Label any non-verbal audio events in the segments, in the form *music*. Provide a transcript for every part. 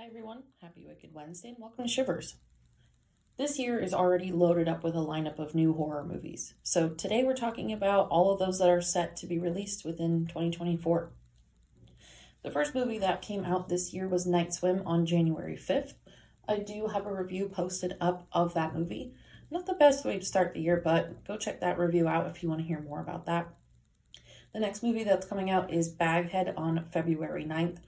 Hi everyone, happy Wicked Wednesday and welcome to Shivers. This year is already loaded up with a lineup of new horror movies. So today we're talking about all of those that are set to be released within 2024. The first movie that came out this year was Night Swim on January 5th. I do have a review posted up of that movie. Not the best way to start the year, but go check that review out if you want to hear more about that. The next movie that's coming out is Baghead on February 9th.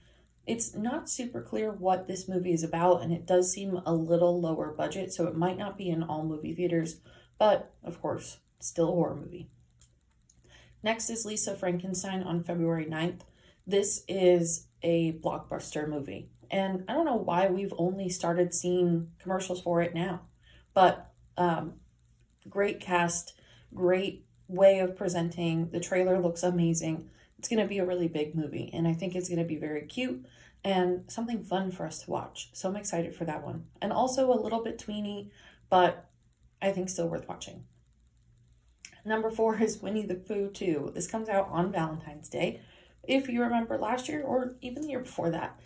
It's not super clear what this movie is about, and it does seem a little lower budget, so it might not be in all movie theaters, but of course, still a horror movie. Next is Lisa Frankenstein on February 9th. This is a blockbuster movie, and I don't know why we've only started seeing commercials for it now, but um, great cast, great way of presenting. The trailer looks amazing it's going to be a really big movie and I think it's going to be very cute and something fun for us to watch. So I'm excited for that one. And also a little bit tweeny, but I think still worth watching. Number four is Winnie the Pooh 2. This comes out on Valentine's Day. If you remember last year or even the year before that,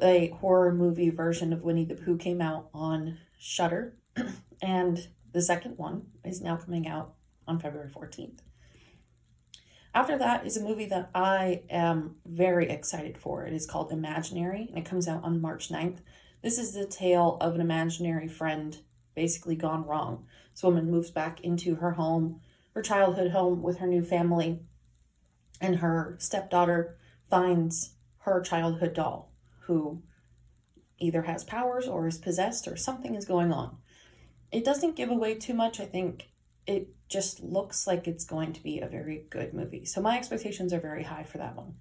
a horror movie version of Winnie the Pooh came out on Shudder, *clears throat* and the second one is now coming out on February 14th. After that is a movie that I am very excited for. It is called Imaginary and it comes out on March 9th. This is the tale of an imaginary friend basically gone wrong. This woman moves back into her home, her childhood home with her new family, and her stepdaughter finds her childhood doll who either has powers or is possessed or something is going on. It doesn't give away too much. I think it just looks like it's going to be a very good movie. So my expectations are very high for that one.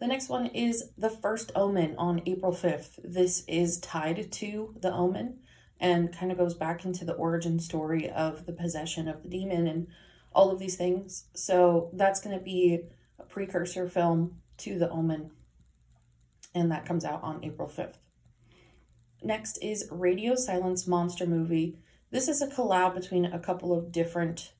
The next one is The First Omen on April 5th. This is tied to The Omen and kind of goes back into the origin story of the possession of the demon and all of these things. So that's going to be a precursor film to The Omen, and that comes out on April 5th. Next is Radio Silence Monster Movie. This is a collab between a couple of different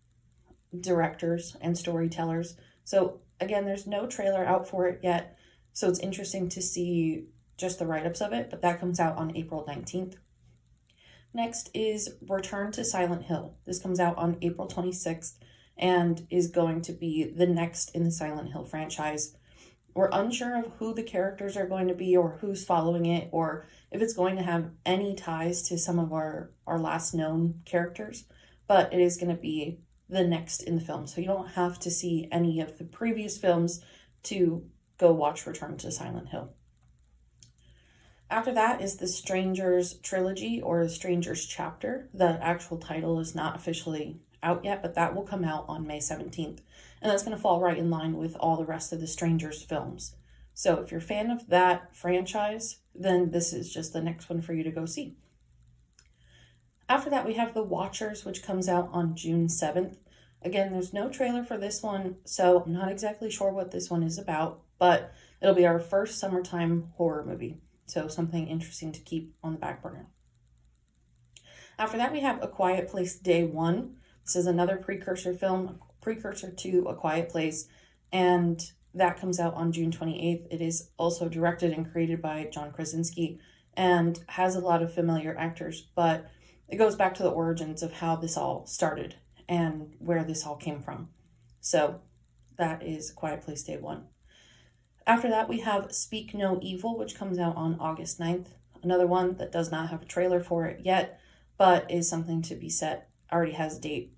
directors and storytellers. So, again, there's no trailer out for it yet. So, it's interesting to see just the write ups of it, but that comes out on April 19th. Next is Return to Silent Hill. This comes out on April 26th and is going to be the next in the Silent Hill franchise. We're unsure of who the characters are going to be or who's following it or if it's going to have any ties to some of our, our last known characters, but it is going to be the next in the film. So you don't have to see any of the previous films to go watch Return to Silent Hill. After that is the Strangers trilogy or the Strangers chapter. The actual title is not officially out yet, but that will come out on May 17th. And that's going to fall right in line with all the rest of the Strangers films. So if you're a fan of that franchise, then this is just the next one for you to go see. After that, we have The Watchers, which comes out on June 7th. Again, there's no trailer for this one, so I'm not exactly sure what this one is about, but it'll be our first summertime horror movie. So, something interesting to keep on the back burner. After that, we have A Quiet Place Day One. This is another precursor film, precursor to A Quiet Place, and that comes out on June 28th. It is also directed and created by John Krasinski and has a lot of familiar actors, but it goes back to the origins of how this all started and where this all came from. So that is Quiet Place Day 1. After that, we have Speak No Evil, which comes out on August 9th. Another one that does not have a trailer for it yet, but is something to be set, already has a date.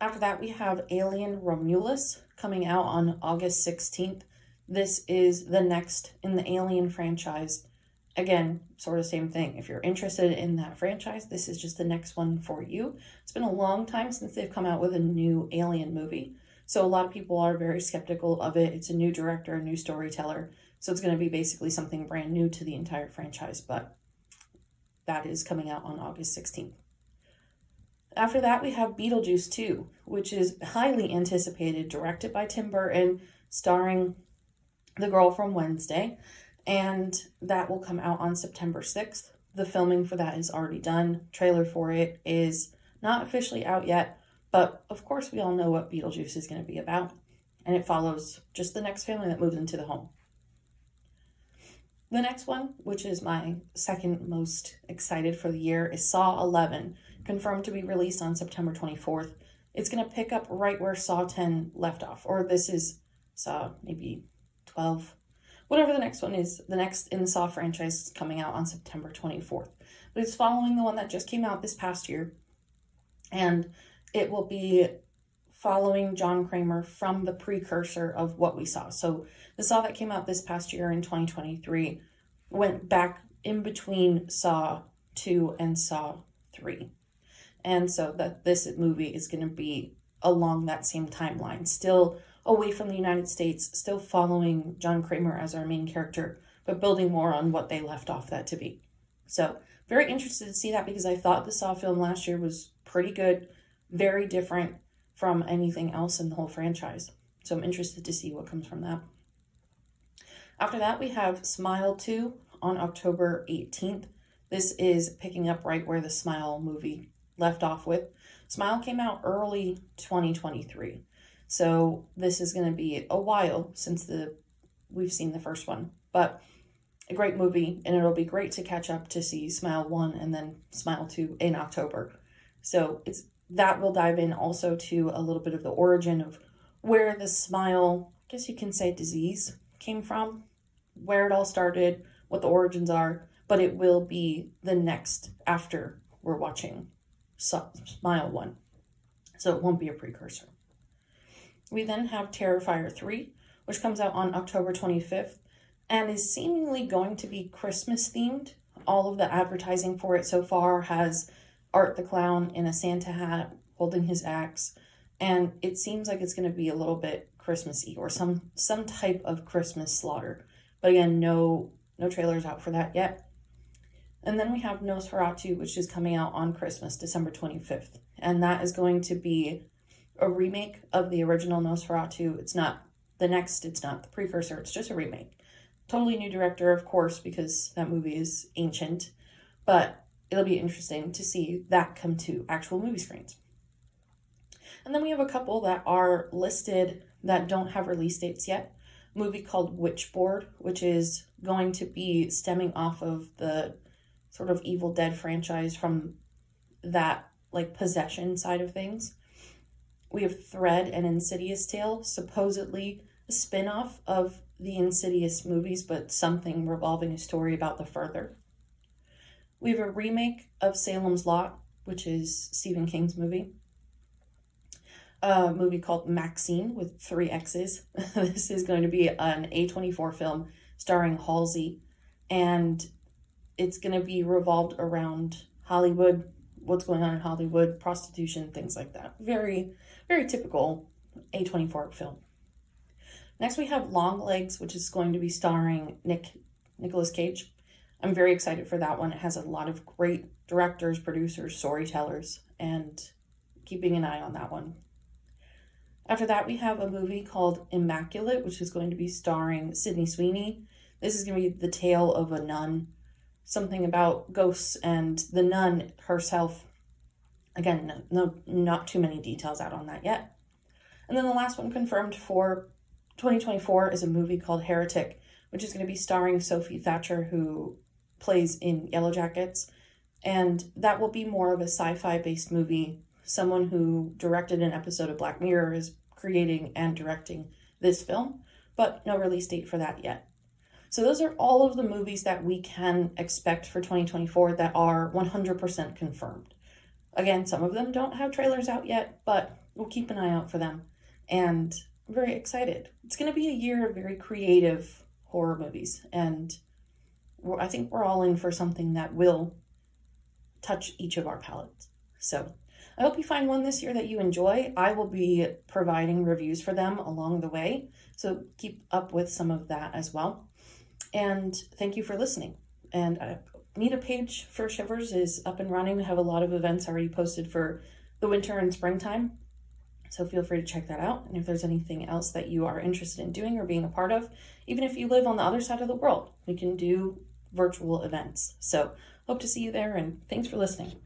After that, we have Alien Romulus, coming out on August 16th. This is the next in the Alien franchise. Again, sort of same thing. If you're interested in that franchise, this is just the next one for you. It's been a long time since they've come out with a new Alien movie. So a lot of people are very skeptical of it. It's a new director, a new storyteller. So it's going to be basically something brand new to the entire franchise, but that is coming out on August 16th. After that, we have Beetlejuice 2, which is highly anticipated, directed by Tim Burton, starring the girl from Wednesday, and that will come out on September 6th. The filming for that is already done. Trailer for it is not officially out yet, but of course, we all know what Beetlejuice is going to be about, and it follows just the next family that moves into the home. The next one, which is my second most excited for the year, is Saw 11, confirmed to be released on September 24th. It's going to pick up right where Saw 10 left off, or this is Saw maybe 12. Whatever the next one is, the next in the Saw franchise is coming out on September 24th. But it's following the one that just came out this past year. And it will be following John Kramer from the precursor of what we saw. So the Saw that came out this past year in 2023 went back in between Saw 2 and Saw 3. And so that this movie is going to be along that same timeline, still away from the United States, still following John Kramer as our main character, but building more on what they left off that to be. So, very interested to see that because I thought the Saw film last year was pretty good, very different from anything else in the whole franchise. So I'm interested to see what comes from that. After that, we have Smile 2 on October 18th. This is picking up right where the Smile movie left off with. Smile came out early 2023. So this is going to be a while since the we've seen the first one, but a great movie and it'll be great to catch up to see Smile 1 and then Smile 2 in October. So it's that will dive in also to a little bit of the origin of where the smile, I guess you can say disease, came from, where it all started, what the origins are, but it will be the next after we're watching Smile 1. So it won't be a precursor. We then have Terrifier 3, which comes out on October 25th and is seemingly going to be Christmas themed. All of the advertising for it so far has Art the Clown in a Santa hat holding his axe. And it seems like it's going to be a little bit Christmassy or some some type of Christmas slaughter. But again, no no trailers out for that yet. And then we have Nosferatu, which is coming out on Christmas, December 25th. And that is going to be a remake of the original Nosferatu. It's not the next, it's not the precursor, it's just a remake. Totally new director, of course, because that movie is ancient. But it'll be interesting to see that come to actual movie screens. And then we have a couple that are listed that don't have release dates yet. A movie called Witchboard, which is going to be stemming off of the sort of Evil Dead franchise from that like possession side of things. We have Thread An Insidious Tale, supposedly a spin-off of the Insidious movies, but something revolving a story about the further. We have a remake of Salem's Lot, which is Stephen King's movie. A movie called Maxine with three X's. *laughs* this is going to be an A24 film starring Halsey, and it's going to be revolved around Hollywood, what's going on in Hollywood, prostitution, things like that. Very, very typical A24 film. Next, we have Longlegs, which is going to be starring Nick Nicolas Cage. I'm very excited for that one. It has a lot of great directors, producers, storytellers, and keeping an eye on that one. After that, we have a movie called Immaculate, which is going to be starring Sydney Sweeney. This is going to be the tale of a nun, something about ghosts and the nun herself. Again, no, no, not too many details out on that yet. And then the last one confirmed for 2024 is a movie called Heretic, which is going to be starring Sophie Thatcher, who plays in Yellowjackets. And that will be more of a sci fi based movie. Someone who directed an episode of Black Mirror is creating and directing this film, but no release date for that yet. So, those are all of the movies that we can expect for 2024 that are 100% confirmed. Again, some of them don't have trailers out yet, but we'll keep an eye out for them. And I'm very excited. It's going to be a year of very creative horror movies, and I think we're all in for something that will touch each of our palates. So I hope you find one this year that you enjoy. I will be providing reviews for them along the way. So keep up with some of that as well. And thank you for listening. And uh, Meet page for Shivers is up and running. We have a lot of events already posted for the winter and springtime. So feel free to check that out. And if there's anything else that you are interested in doing or being a part of, even if you live on the other side of the world, we can do virtual events. So hope to see you there and thanks for listening.